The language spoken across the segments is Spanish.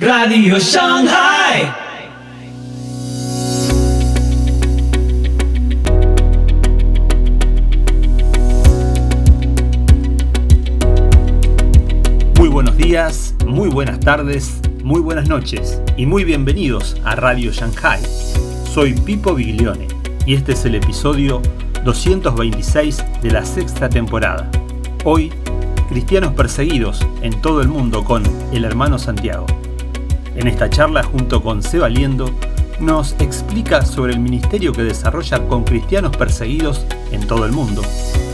Radio Shanghai. Muy buenos días, muy buenas tardes, muy buenas noches y muy bienvenidos a Radio Shanghai. Soy Pipo Biglione y este es el episodio 226 de la sexta temporada. Hoy, cristianos perseguidos en todo el mundo con el hermano Santiago. En esta charla, junto con Seba Liendo, nos explica sobre el ministerio que desarrolla con cristianos perseguidos en todo el mundo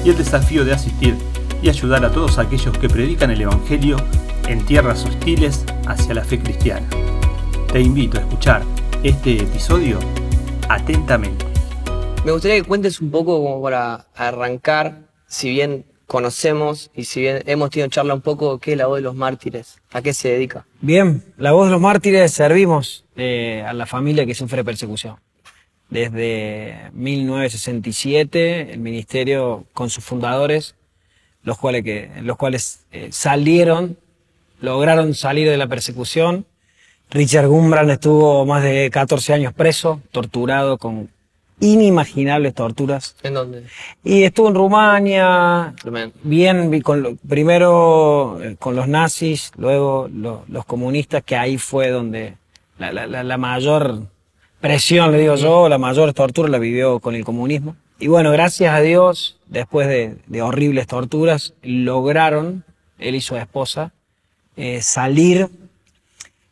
y el desafío de asistir y ayudar a todos aquellos que predican el Evangelio en tierras hostiles hacia la fe cristiana. Te invito a escuchar este episodio atentamente. Me gustaría que cuentes un poco como para arrancar, si bien conocemos y si bien hemos tenido charla un poco, qué es la voz de los mártires, a qué se dedica. Bien, la voz de los mártires servimos eh, a la familia que sufre persecución. Desde 1967, el ministerio con sus fundadores, los cuales, que, los cuales eh, salieron, lograron salir de la persecución. Richard Gumbran estuvo más de 14 años preso, torturado con inimaginables torturas. ¿En dónde? Y estuvo en Rumania, Tremendo. bien, con lo- primero eh, con los nazis, luego lo- los comunistas, que ahí fue donde la, la- la- la mayor presión, le digo yo, la mayor tortura la vivió con el comunismo. Y bueno, gracias a Dios, después de, de horribles torturas, lograron, él y su esposa, eh, salir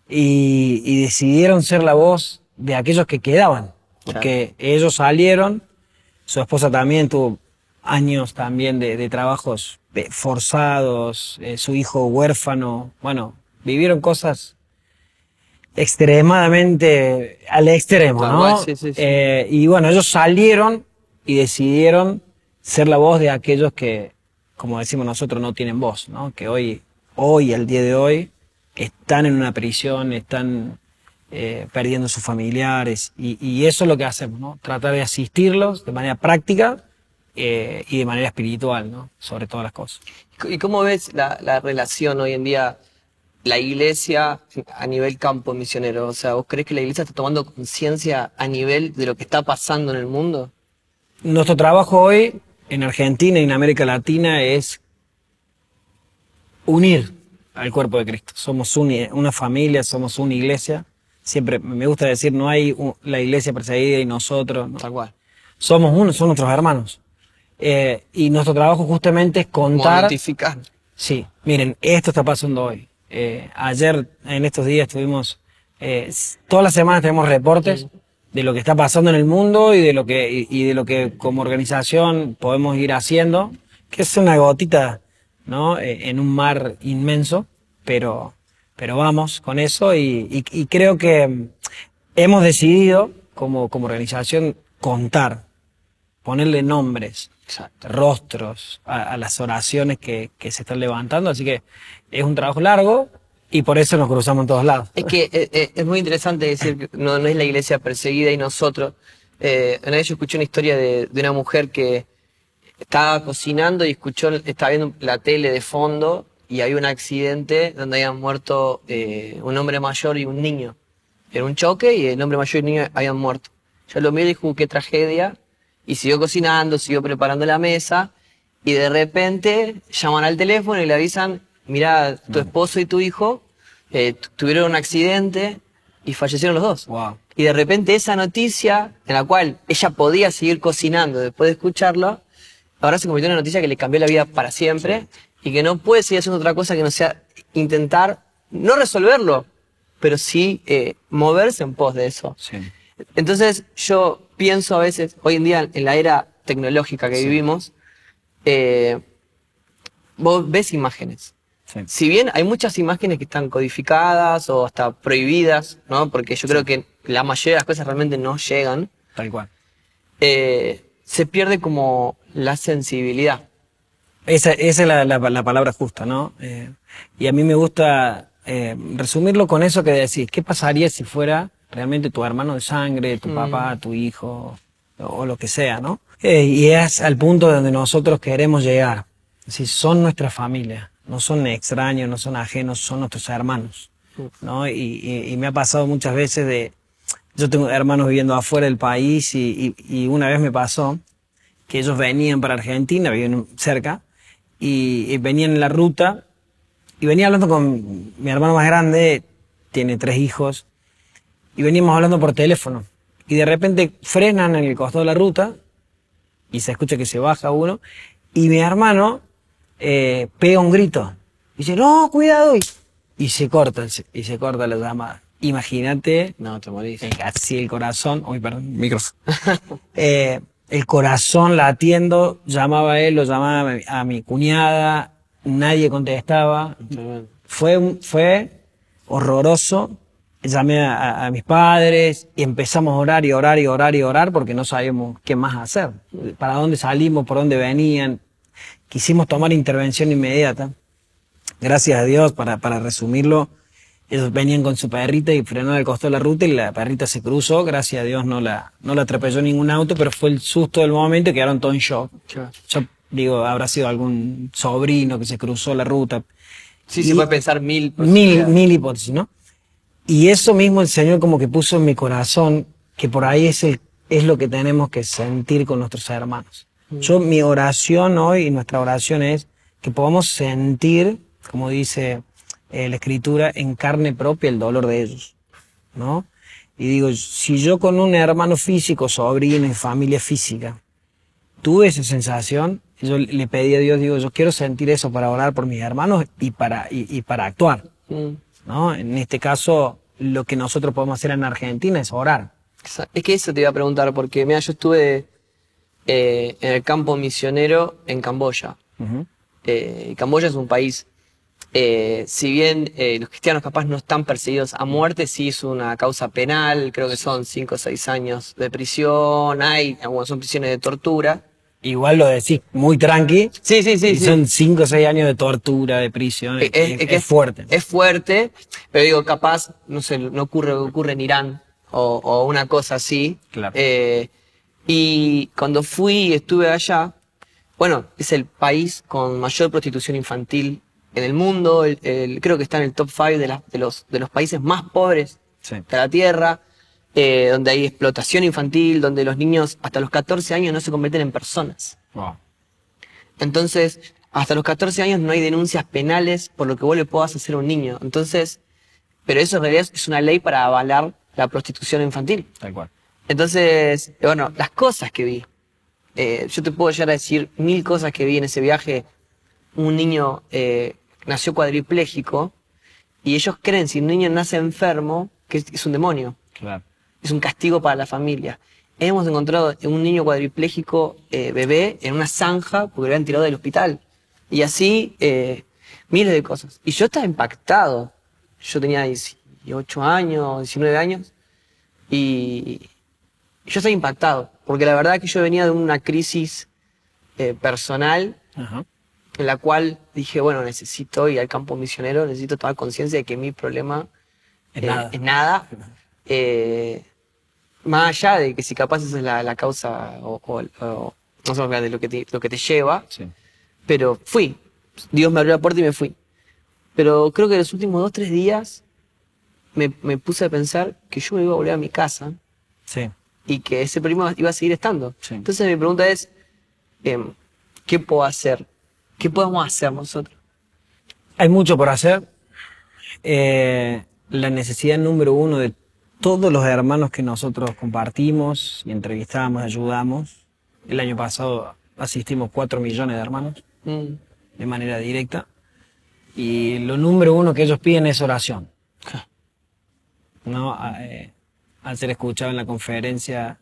y, y decidieron ser la voz de aquellos que quedaban. Porque ellos salieron, su esposa también tuvo años también de, de trabajos forzados, eh, su hijo huérfano, bueno, vivieron cosas extremadamente al extremo, ¿no? sí, sí, sí. Eh, y bueno, ellos salieron y decidieron ser la voz de aquellos que, como decimos nosotros, no tienen voz, ¿no? Que hoy, hoy, al día de hoy, están en una prisión, están eh, perdiendo sus familiares y, y eso es lo que hacemos, ¿no? Tratar de asistirlos de manera práctica eh, y de manera espiritual, ¿no? Sobre todas las cosas. ¿Y cómo ves la, la relación hoy en día, la iglesia a nivel campo misionero? O sea, ¿vos crees que la iglesia está tomando conciencia a nivel de lo que está pasando en el mundo? Nuestro trabajo hoy en Argentina y en América Latina es unir al cuerpo de Cristo. Somos una familia, somos una iglesia. Siempre me gusta decir, no hay la iglesia perseguida y nosotros. ¿no? Tal cual. Somos uno, son nuestros hermanos. Eh, y nuestro trabajo justamente es contar. notificar. Sí, miren, esto está pasando hoy. Eh, ayer, en estos días, tuvimos, eh, todas las semanas tenemos reportes de lo que está pasando en el mundo y de lo que, y, y de lo que como organización podemos ir haciendo, que es una gotita, ¿no? Eh, en un mar inmenso, pero, pero vamos con eso y, y- y creo que mm, hemos decidido como, como organización contar, ponerle nombres, Exacto. rostros a, a las oraciones que, que se están levantando, así que es un trabajo largo y por eso nos cruzamos en todos lados. Es que eh, eh, es muy interesante decir que no, no es la iglesia perseguida y nosotros. Eh, una vez yo escuché una historia de, de una mujer que estaba cocinando y escuchó, estaba viendo la tele de fondo y había un accidente donde habían muerto eh, un hombre mayor y un niño. Era un choque y el hombre mayor y el niño habían muerto. Yo lo miré y dijo, "Uh, qué tragedia. Y siguió cocinando, siguió preparando la mesa. Y de repente llaman al teléfono y le avisan, mira, tu esposo y tu hijo eh, tu- tuvieron un accidente y fallecieron los dos. Wow. Y de repente esa noticia, en la cual ella podía seguir cocinando después de escucharlo, ahora se convirtió en una noticia que le cambió la vida para siempre y que no puede seguir haciendo otra cosa que no sea intentar, no resolverlo, pero sí eh, moverse en pos de eso. Sí. Entonces yo pienso a veces, hoy en día en la era tecnológica que vivimos, eh, vos ves imágenes. Sí. Si bien hay muchas imágenes que están codificadas o hasta prohibidas, ¿no? Porque yo creo que la mayoría de las cosas realmente no llegan, Tal cual. eh, se pierde como la sensibilidad. Esa, esa es la, la- la palabra justa, ¿no? Eh, y a mí me gusta eh, resumirlo con eso que decís, ¿qué pasaría si fuera realmente tu hermano de sangre, tu papá, tu hijo, o, o lo que sea, ¿no? Eh, y es al punto donde nosotros queremos llegar. Decir, son nuestra familia, no son extraños, no son ajenos, son nuestros hermanos. ¿no? Y, y- y me ha pasado muchas veces de, yo tengo hermanos viviendo afuera del país y, y- y una vez me pasó que ellos venían para Argentina, viven cerca, y, y venían en la ruta, y venía hablando con mi hermano más grande, tiene tres hijos, y veníamos hablando por teléfono. Y de repente frenan en el costado de la ruta, y se escucha que se baja uno, y mi hermano eh, pega un grito. Dice, no, cuidado, y, y se corta, y se corta la llamada. Imagínate, No, te morís. eh, así el corazón, uy, perdón, micrófono. Eh, el corazón latiendo, llamaba a él, lo llamaba a mi, cuñada, nadie contestaba. Fue, fue horroroso. Llamé a- a mis padres y empezamos a orar y orar y orar y orar porque no sabíamos qué más hacer. Para dónde salimos, por dónde venían. Quisimos tomar intervención inmediata. Gracias a Dios, para, para resumirlo, ellos venían con su perrita y frenaron al costado de la ruta y la perrita se cruzó. Gracias a Dios no la, no la atropelló ningún auto, pero fue el susto del momento y quedaron todos en shock. Claro. Yo digo, habrá sido algún sobrino que se cruzó la ruta. Sí, Y- se puede pensar mil. Mil, mil hipótesis, ¿no? Y eso mismo el Señor como que puso en mi corazón, que por ahí es, el, es lo que tenemos que sentir con nuestros hermanos. Yo, mi oración hoy y nuestra oración es que podamos sentir, como dice eh, la Escritura, en carne propia el dolor de ellos, ¿no? Y digo, si yo con un hermano físico, sobrino y familia física, tuve esa sensación, yo le pedí a Dios, digo, yo quiero sentir eso para orar por mis hermanos y para, y, y para actuar. Mm. ¿no? En este caso, lo que nosotros podemos hacer en Argentina es orar. Es que eso te iba a preguntar, porque mira, yo estuve eh, en el campo misionero en Camboya. Eh, Camboya es un país, eh, si bien eh, los cristianos capaz no están perseguidos a muerte, sí es una causa penal, creo que son 5 o 6 años de prisión, hay, son prisiones de tortura. Igual lo decís muy tranqui. Sí, sí, sí. y sí. son cinco o seis años de tortura, de prisión. Eh, Es, eh, es fuerte. Es fuerte, pero digo, capaz, no sé, no ocurre lo que ocurre en Irán o, o una cosa así. Claro. Eh, y cuando fui y estuve allá, bueno, es el país con mayor prostitución infantil en el mundo, el- el- creo que está en el top 5 de, de, los, de los países más pobres Sí. de la Tierra, eh, donde hay explotación infantil, donde los niños hasta los 14 años no se convierten en personas. Wow. Entonces, hasta los 14 años no hay denuncias penales por lo que vos le puedas hacer a un niño. Entonces, pero eso en realidad es una ley para avalar la prostitución infantil. Tal cual. Entonces, eh, bueno, las cosas que vi. Eh, yo te puedo llegar a decir mil cosas que vi en ese viaje. Un niño eh, nació cuadripléjico y ellos creen si un niño nace enfermo que es, un demonio Claro. es un castigo para la familia. Hemos encontrado un niño cuadripléjico eh, bebé en una zanja porque lo habían tirado del hospital. Y así eh, miles de cosas. Y yo estaba impactado. Yo tenía 18 años, 19 años. Y yo estaba impactado. Porque la verdad que yo venía de una crisis eh, personal Ajá. En la cual dije, bueno, necesito ir al campo misionero, necesito tomar conciencia de que mi problema Es eh, nada. es nada. Eh, más allá de que si capaz esa es la, la causa o, o- o- no sé, de lo que, te, lo que te lleva, Sí. pero fui. Dios me abrió la puerta y me fui. Pero creo que los últimos dos, tres días me, me puse a pensar que yo me iba a volver a mi casa Sí. y que ese problema iba a seguir estando. Sí. Entonces mi pregunta es, em, ¿qué puedo hacer? ¿Qué podemos hacer nosotros? Hay mucho por hacer. Eh, la necesidad número uno de todos los hermanos que nosotros compartimos y entrevistamos, ayudamos. El año pasado asistimos 4 millones de hermanos Mm, de manera directa. Y lo número uno que ellos piden es oración. ¿No? Eh, al ser escuchado en la conferencia,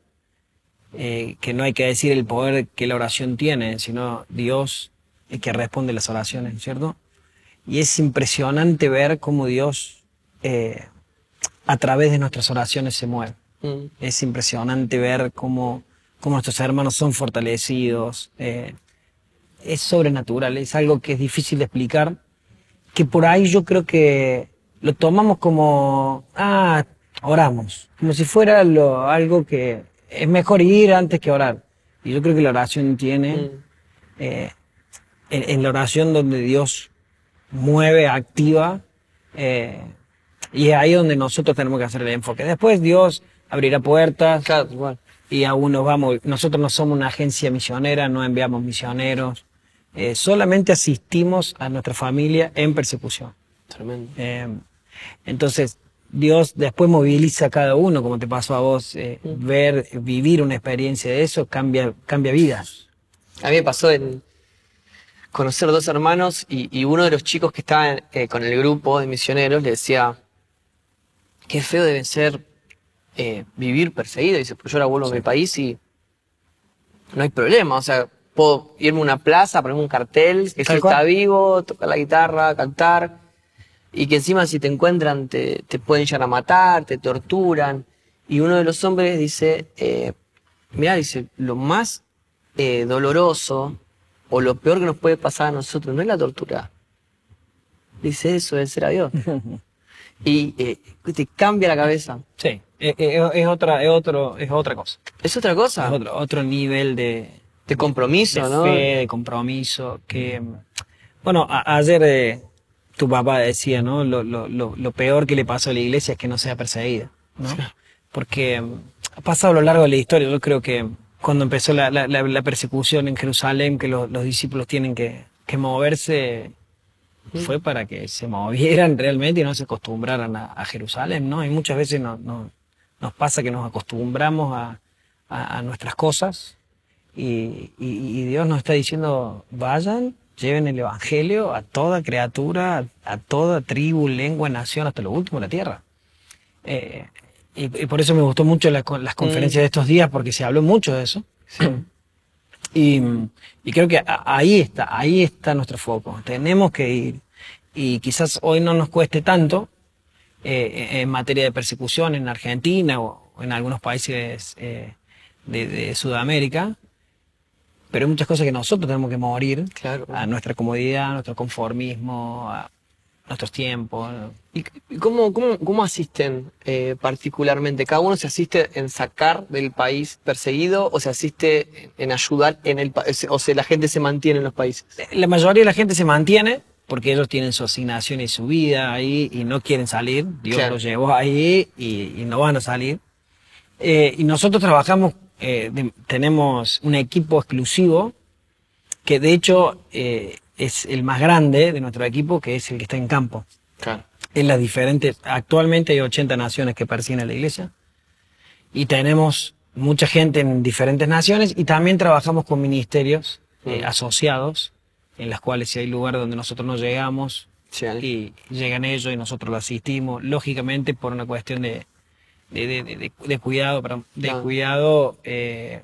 eh, que no hay que decir el poder que la oración tiene, sino Dios el que responde las oraciones, ¿cierto? Y es impresionante ver cómo Dios eh, a través de nuestras oraciones se mueve. mm, Es impresionante ver cómo, cómo nuestros hermanos son fortalecidos. eh, es sobrenatural, es algo que es difícil de explicar, que por ahí yo creo que lo tomamos como, ah, oramos, como si fuera lo, algo que es mejor ir antes que orar. Y yo creo que la oración tiene, mm. eh, en, en la oración donde Dios mueve, activa, eh, Y es ahí donde nosotros tenemos que hacer el enfoque. Después Dios abrirá puertas Claro, y aún nos vamos. Nosotros no somos una agencia misionera, no enviamos misioneros. Eh, solamente asistimos a nuestra familia en persecución. Tremendo. Eh, entonces, Dios después moviliza a cada uno, como te pasó a vos, eh, ver, vivir una experiencia de eso, cambia, cambia vidas. A mí me pasó en conocer dos hermanos y, y uno de los chicos que estaba eh, con el grupo de misioneros le decía, qué feo debe ser eh, vivir perseguido. Dice, pues yo ahora vuelvo a mi país y no hay problema. O sea, puedo irme a una plaza, ponerme un cartel, que está vivo, tocar la guitarra, cantar. Y que encima si te encuentran te, te pueden llegar a matar, te torturan. Y uno de los hombres dice, eh, mira, dice, lo más eh, doloroso o lo peor que nos puede pasar a nosotros no es la tortura. Dice eso, es ser a Dios. y eh, te cambia la cabeza. Sí, es, es- es otra, es, otro, es otra cosa. Es otra cosa. Es otro, otro nivel de, de compromiso, de ¿no? fe, de compromiso. Que, bueno, a- ayer eh, tu papá decía, ¿no? Lo, lo, lo, lo peor que le pasó a la iglesia es que no sea perseguida, ¿no? Porque mm, ha pasado a lo largo de la historia. Yo creo que cuando empezó la, la, persecución en Jerusalén, que los, los discípulos tienen que, que moverse, fue para que se movieran realmente y no se acostumbraran a, a Jerusalén, ¿no? Y muchas veces no, no- nos pasa que nos acostumbramos a, a- a nuestras cosas y, y- y Dios nos está diciendo, vayan, lleven el Evangelio a toda criatura, a, a toda tribu, lengua, nación, hasta lo último de la tierra. Eh, y, y por eso me gustó mucho la- las conferencias de estos días, porque se habló mucho de eso. Y, y creo que a- ahí está, ahí está nuestro foco. Tenemos que ir. Y quizás hoy no nos cueste tanto eh, en materia de persecución en Argentina o en algunos países eh, de, de Sudamérica, pero hay muchas cosas que nosotros tenemos que morir Claro. a nuestra comodidad, a nuestro conformismo, a nuestros tiempos. ¿Y y cómo, cómo, cómo asisten eh, particularmente? ¿Cada uno se asiste en sacar del país perseguido o se asiste en, ayudar en el país? O sea, la gente se mantiene en los países. La mayoría de la gente se mantiene porque ellos tienen su asignación y su vida ahí y no quieren salir. Dios Claro. los llevó ahí y, y no van a salir. Eh, y nosotros trabajamos, eh, de- tenemos un equipo exclusivo que de hecho eh, es el más grande de nuestro equipo, que es el que está en campo. Claro. En las diferentes, actualmente hay 80 naciones que persiguen a la iglesia y tenemos mucha gente en diferentes naciones y también trabajamos con ministerios eh, Mm. asociados en las cuales si hay lugar donde nosotros no llegamos Llegan. y llegan ellos y nosotros lo asistimos, lógicamente por una cuestión de, de, de- cuidado, perdón, de cuidado, eh,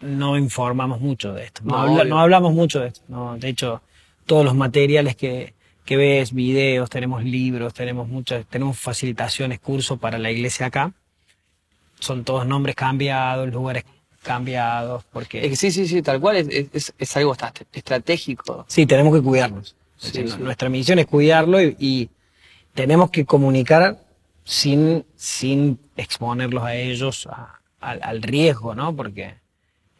no informamos mucho de esto, no, No, habla- obvio. no hablamos mucho de esto, no, de hecho todos los materiales que, que ves, videos, tenemos libros, tenemos muchas, tenemos facilitaciones, cursos para la iglesia acá, son todos nombres cambiados, lugares cambiados, porque Es que sí, sí, sí, tal cual es, es, es algo estratégico. Sí, tenemos que cuidarnos. Sí, Es decir, sí. Nuestra misión es cuidarlo y, y tenemos que comunicar sin, sin exponerlos a ellos a- al riesgo, ¿no? Porque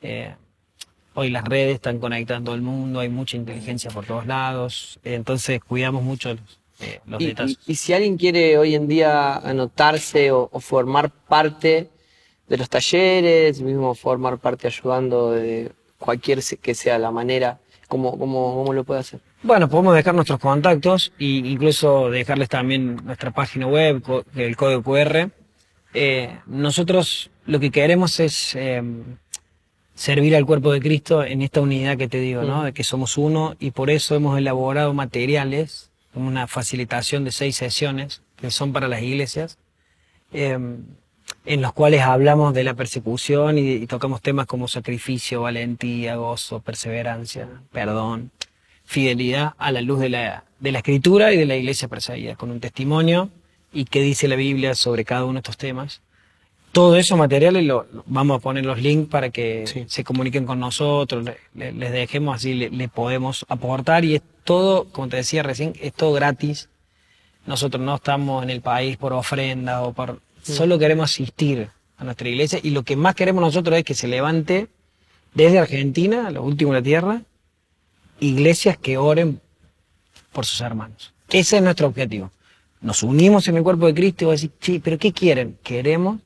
eh, hoy las redes están conectando al mundo, hay mucha inteligencia por todos lados, entonces cuidamos mucho los, eh, los Y, detalles. y- y si alguien quiere hoy en día anotarse o, o formar parte de los talleres, mismo formar parte ayudando de cualquier que sea la manera, ¿cómo, cómo, cómo lo puede hacer? Bueno, podemos dejar nuestros contactos e incluso dejarles también nuestra página web, el código QR. Eh, nosotros lo que queremos es eh, servir al cuerpo de Cristo en esta unidad que te digo, ¿no? De que somos uno y por eso hemos elaborado materiales, una facilitación de seis sesiones que son para las iglesias, eh, en los cuales hablamos de la persecución y, y tocamos temas como sacrificio, valentía, gozo, perseverancia, perdón, fidelidad a la luz de la, de la escritura y de la iglesia perseguida, con un testimonio y qué dice la Biblia sobre cada uno de estos temas. Todo esos materiales lo, lo- vamos a poner los links para que Sí. se comuniquen con nosotros, le- le- les dejemos así, le, le podemos aportar y es todo, como te decía recién, es todo gratis. Nosotros no estamos en el país por ofrenda o por... Solo queremos asistir a nuestra iglesia y lo que más queremos nosotros es que se levante desde Argentina, lo último de la tierra, iglesias que oren por sus hermanos. Ese es nuestro objetivo. nos unimos en el cuerpo de Cristo y vos decís, sí, pero ¿qué quieren? Queremos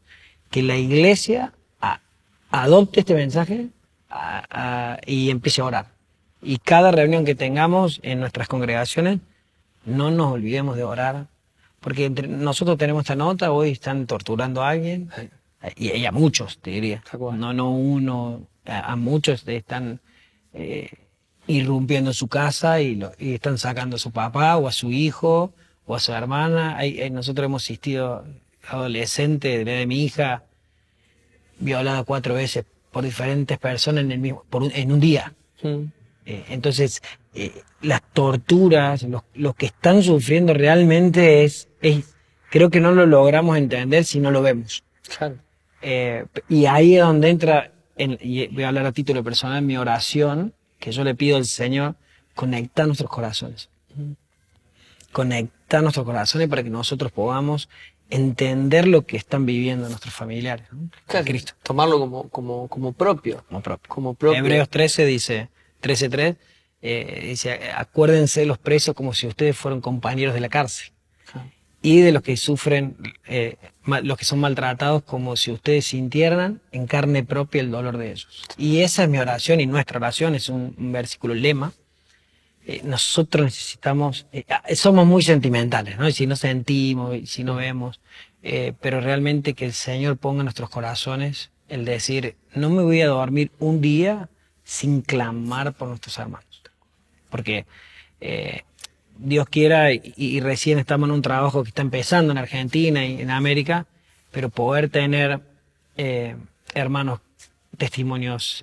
que la iglesia a- adopte este mensaje a- a- y empiece a orar. Y cada reunión que tengamos en nuestras congregaciones, no nos olvidemos de orar, porque entre nosotros tenemos esta nota, hoy están torturando a alguien, y, y a muchos, te diría. No, no uno, a, muchos están eh, irrumpiendo en su casa y, lo- y están sacando a su papá o a su hijo o a su hermana. Hay- nosotros hemos asistido adolescente de, mi hija violada cuatro veces por diferentes personas en, el mismo, por un- en un día. Eh, entonces, eh, las torturas, los, los que están sufriendo realmente es, es, creo que no lo logramos entender si no lo vemos. Claro. Eh, y ahí es donde entra, en- y voy a hablar a título personal, mi oración, que yo le pido al Señor, conectar nuestros corazones. Conectar nuestros corazones para que nosotros podamos entender lo que están viviendo nuestros familiares. ¿no? Claro, Cristo Tomarlo como, como, como propio. como propio. Como propio. Hebreos 13 dice, 13.3, eh, dice, acuérdense de los presos como si ustedes fueran compañeros de la cárcel. Claro. Y de los que sufren, eh, los que son maltratados, como si ustedes sintieran en carne propia el dolor de ellos. Y esa es mi oración y nuestra oración, es un, un versículo lema. Eh, nosotros necesitamos, eh, ah, somos muy sentimentales, ¿no? Y si no sentimos, y si no vemos, eh, pero realmente que el Señor ponga en nuestros corazones el decir, no me voy a dormir un día sin clamar por nuestros hermanos. Porque eh, Dios quiera, y, y recién estamos en un trabajo que está empezando en Argentina y en América, pero poder tener eh, hermanos, testimonios,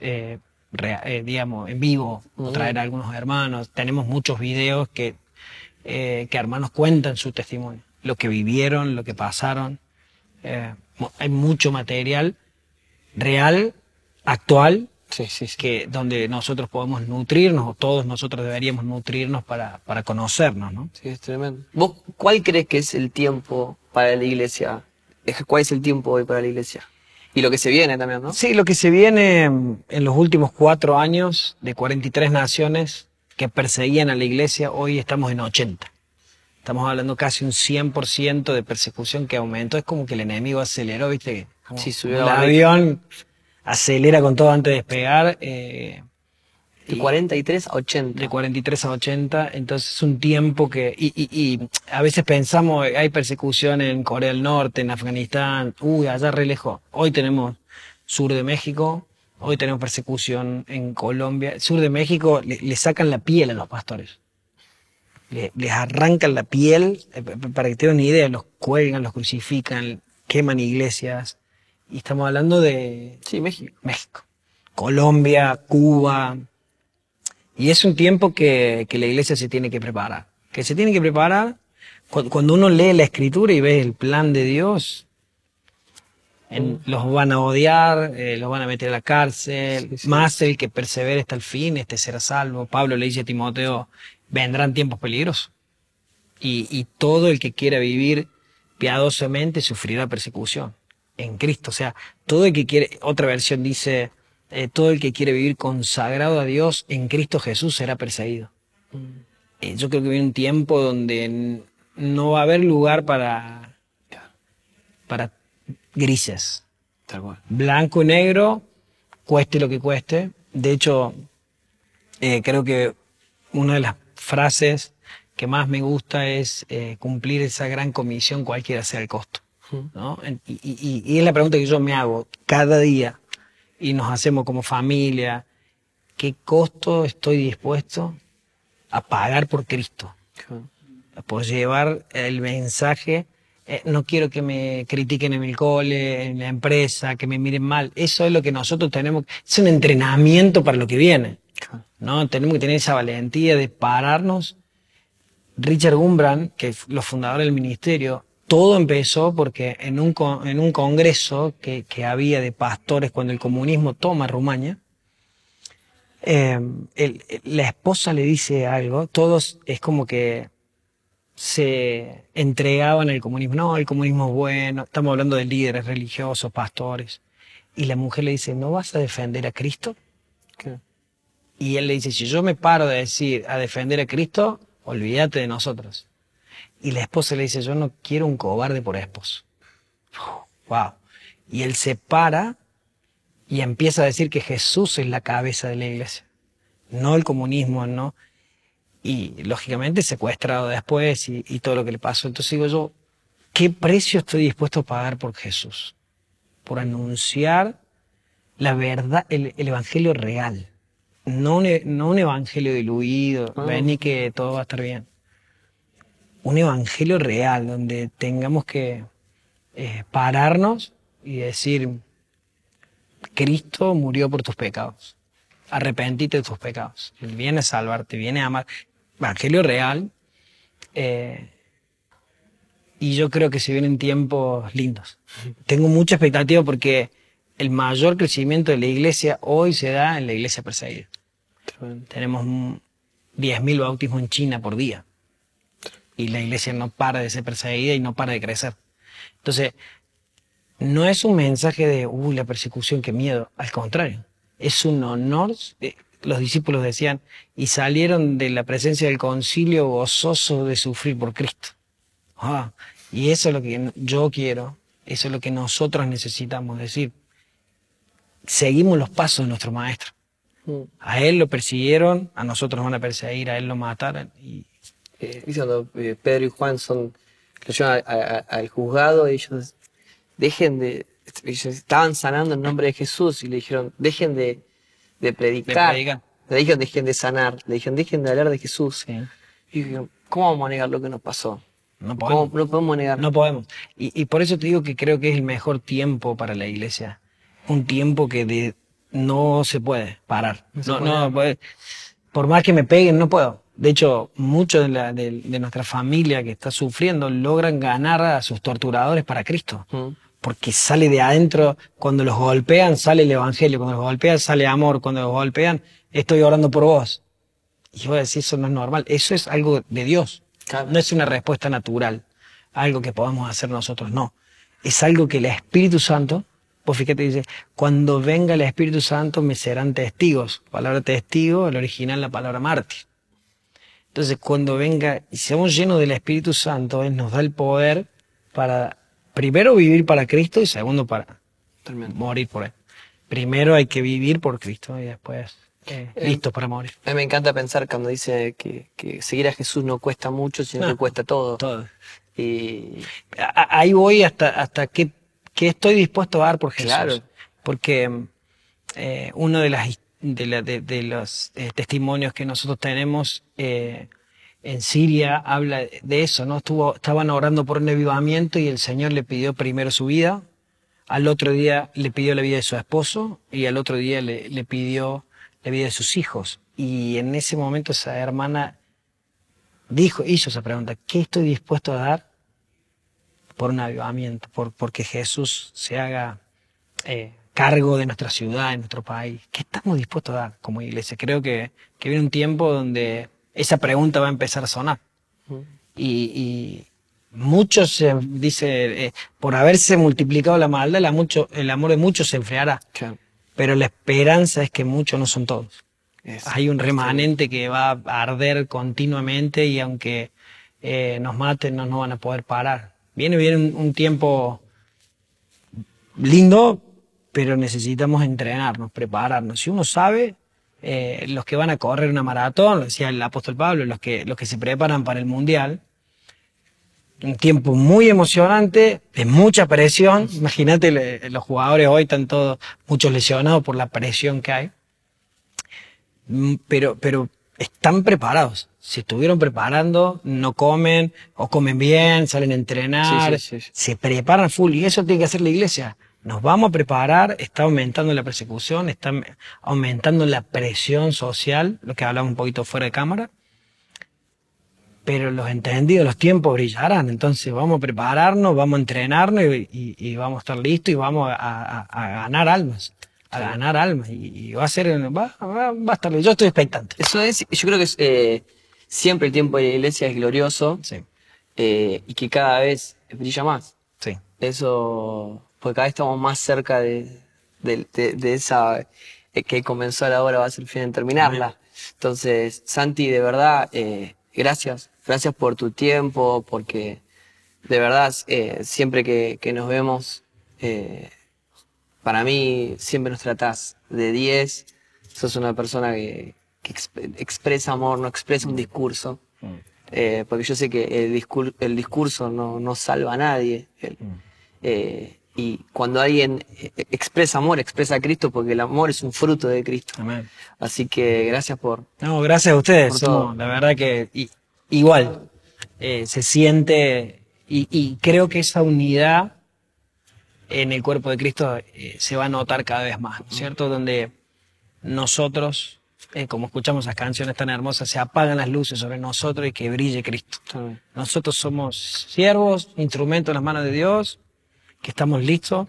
eh, rea- digamos, en vivo, o traer a algunos hermanos. Tenemos muchos videos que, eh, que hermanos cuentan su testimonio, lo que vivieron, lo que pasaron. Eh, hay mucho material real, actual, Sí, sí, sí. que donde nosotros podemos nutrirnos, o todos nosotros deberíamos nutrirnos para, para conocernos, ¿no? Sí, es tremendo. ¿Vos cuál crees que es el tiempo para la iglesia? Es- ¿Cuál es el tiempo hoy para la iglesia? Y lo que se viene también, ¿no? Sí, lo que se viene mm, en los últimos cuatro años de 43 naciones que perseguían a la iglesia, hoy estamos en 80. Estamos hablando casi un 100% de persecución que aumentó. Es como que el enemigo aceleró, ¿viste? Como Sí, subió el avión acelera con todo antes de despegar. eh, De 43 a 80. de 43 a 80, entonces es un tiempo que, y, y- y a veces pensamos, hay persecución en Corea del Norte, en Afganistán, uy, allá re lejos. Hoy tenemos sur de México, hoy tenemos persecución en Colombia. Sur de México le, le sacan la piel a los pastores. Le- les arrancan la piel, eh, para que tengan una idea, los cuelgan, los crucifican, queman iglesias. Y estamos hablando de, Sí, México. México, Colombia, Cuba. Y es un tiempo que, que la iglesia se tiene que preparar. Que se tiene que preparar cu- cuando uno lee la escritura y ve el plan de Dios. en- los van a odiar, eh, los van a meter a la cárcel. Sí, sí. Más el que persevere hasta el fin, este será salvo. Pablo le dice a Timoteo, vendrán tiempos peligrosos. Y, y todo el que quiera vivir piadosamente sufrirá persecución en Cristo. O sea, todo el que quiere, otra versión dice, eh, todo el que quiere vivir consagrado a Dios en Cristo Jesús será perseguido. Eh, yo creo que viene un tiempo donde no va a haber lugar para, para grises. Tal cual. Blanco y negro, cueste lo que cueste. De hecho, eh, creo que una de las frases que más me gusta es eh, cumplir esa gran comisión cualquiera sea el costo. ¿no? Y, y- y es la pregunta que yo me hago cada día y nos hacemos como familia. ¿Qué costo estoy dispuesto a pagar por Cristo? por llevar el mensaje. eh, no quiero que me critiquen en el cole, en la empresa, que me miren mal. Eso es lo que nosotros tenemos. Es un entrenamiento para lo que viene. ¿no? Tenemos que tener esa valentía de pararnos. Richard Gumbran, que es los fundadores del ministerio, todo empezó porque en un, con- en un congreso que, que había de pastores cuando el comunismo toma Rumania, eh, el- la esposa le dice algo, todos es como que se entregaban al comunismo. No, el comunismo es bueno. Estamos hablando de líderes religiosos, pastores. Y la mujer le dice, ¿no vas a defender a Cristo? Y él le dice, si yo me paro de decir a defender a Cristo, olvídate de nosotros. Y la esposa le dice, yo no quiero un cobarde por esposo. Wow. Y él se para y empieza a decir que Jesús es la cabeza de la iglesia, no el comunismo, no. Y lógicamente secuestrado después y, y todo lo que le pasó. Entonces digo yo, ¿qué precio estoy dispuesto a pagar por Jesús? Por anunciar la verdad, el, el evangelio real. No un, e- no un evangelio diluido, Ah. ven y que todo va a estar bien. Un evangelio real, donde tengamos que eh, pararnos y decir, Cristo murió por tus pecados. Arrepentite de tus pecados. Él viene a salvarte, viene a amar. Evangelio real. eh, y yo creo que se vienen tiempos lindos. Tengo mucha expectativa porque el mayor crecimiento de la iglesia hoy se da en la iglesia perseguida. Tenemos mm, 10.000 bautismos en China por día. Y la iglesia no para de ser perseguida y no para de crecer. Entonces, no es un mensaje de, uy, la persecución, qué miedo. Al contrario, es un honor. Eh, Los discípulos decían, y salieron de la presencia del concilio gozosos de sufrir por Cristo. Ah, y eso es lo que yo quiero, eso es lo que nosotros necesitamos decir. Seguimos los pasos de nuestro maestro. Mm. A él lo persiguieron, a nosotros nos van a perseguir, a él lo mataron. Y Eh, ¿viste cuando eh, Pedro y Juan son, lo llevan a- a- al juzgado, ellos dejen de, ellos estaban sanando en nombre de Jesús y le dijeron, dejen de, de predicar. Le dijeron, dejen de sanar. Le dijeron, dejen de hablar de Jesús. sí, Y dijeron, ¿cómo vamos a negar lo que nos pasó? no ¿Cómo podemos. no podemos negar? No podemos. Y, y por eso te digo que creo que es el mejor tiempo para la iglesia. Un tiempo que de- no se puede parar. No se No, puede. no puede- Por más que me peguen, no puedo. De hecho, muchos de, la- de- de nuestra familia que está sufriendo logran ganar a sus torturadores para Cristo. Mm. Porque sale de adentro, cuando los golpean, sale el evangelio. Cuando los golpean, sale amor. Cuando los golpean, estoy orando por vos. Y voy a decir, eso no es normal. Eso es algo de Dios. Claro. No es una respuesta natural, algo que podamos hacer nosotros, no. Es algo que el Espíritu Santo, vos fíjate, dice, cuando venga el Espíritu Santo me serán testigos. Palabra testigo, el original la palabra mártir. Entonces, cuando venga y seamos llenos del Espíritu Santo, Él nos da el poder para, primero, vivir para Cristo y segundo, para morir por Él. Primero hay que vivir por Cristo y después eh, Eh, listos para morir. A mí me encanta pensar cuando dice que, que seguir a Jesús no cuesta mucho, sino No. que cuesta todo. Todo. Y A- ahí voy hasta, hasta qué, qué estoy dispuesto a dar por Jesús. Claro. Porque eh, uno de, las, his- de, los eh, testimonios que nosotros tenemos eh, en Siria habla de eso, ¿no? Estuvo, estaban orando por un avivamiento y el Señor le pidió primero su vida, al otro día le pidió la vida de su esposo y al otro día le, le pidió la vida de sus hijos. Y en ese momento esa hermana dijo, hizo esa pregunta, ¿qué estoy dispuesto a dar por un avivamiento, por porque Jesús se haga eh, cargo de nuestra ciudad, de nuestro país. ¿Qué estamos dispuestos a dar como iglesia? Creo que, que viene un tiempo donde esa pregunta va a empezar a sonar. Y, y muchos dice, eh, por haberse multiplicado la maldad, la mucho, el amor de muchos se enfriará. claro, Pero la esperanza es que muchos no son todos. es- Hay un remanente que va a arder continuamente y aunque eh, nos maten no nos van a poder parar. Viene bien un, un tiempo lindo, pero necesitamos entrenarnos, prepararnos. Si uno sabe, eh, los que van a correr una maratón, lo decía el apóstol Pablo, los que, los que se preparan para el mundial, un tiempo muy emocionante, de mucha presión. Imagínate, los jugadores hoy están todos, muchos lesionados por la presión que hay. Mm, Pero, pero están preparados. Se estuvieron preparando, no comen, o comen bien, salen a entrenar, Sí, sí, sí, sí. se preparan full. Y eso tiene que hacer la iglesia. Nos vamos a preparar, está aumentando la persecución, está aumentando la presión social, lo que hablamos un poquito fuera de cámara pero los entendidos, los tiempos brillarán. Entonces vamos a prepararnos, vamos a entrenarnos y, y- y vamos a estar listos y vamos a, a- a ganar almas, a ganar almas. Y, y va a ser, va, va, va a estar, yo estoy expectante. Eso es, yo creo que es, eh, siempre el tiempo de la iglesia es glorioso Sí, eh, y que cada vez brilla más. sí. Eso, porque cada vez estamos más cerca de, de, de- de esa eh, que comenzó la hora va a ser el fin de terminarla. Entonces, Santi, de verdad, eh, gracias, gracias por tu tiempo, porque de verdad, eh, siempre que, que, nos vemos, eh, para mí siempre nos tratás de 10, sos una persona que, que expresa amor, no expresa un discurso. Mm. Eh, porque yo sé que el, discur el discurso no, no, salva a nadie. Mm. Y cuando alguien eh, expresa amor, expresa a Cristo, porque el amor es un fruto de Cristo. Amén. Así que gracias por. No, gracias a ustedes. la verdad que igual eh, se siente y, y, creo que esa unidad en el cuerpo de Cristo eh, se va a notar cada vez más, ¿cierto? Donde nosotros, eh, como escuchamos esas canciones tan hermosas, se apagan las luces sobre nosotros y que brille Cristo. Nosotros somos siervos, instrumentos en las manos de Dios, que estamos listos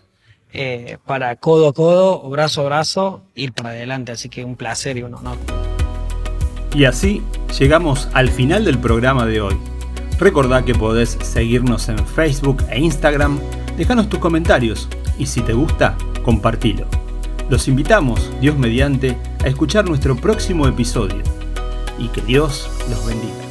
eh, para codo a codo o brazo a brazo ir para adelante. Así que un placer y un honor. Y así llegamos al final del programa de hoy. Recordá que podés seguirnos en Facebook e Instagram, dejanos tus comentarios y si te gusta, compartilo. Los invitamos, Dios mediante, a escuchar nuestro próximo episodio y que Dios los bendiga.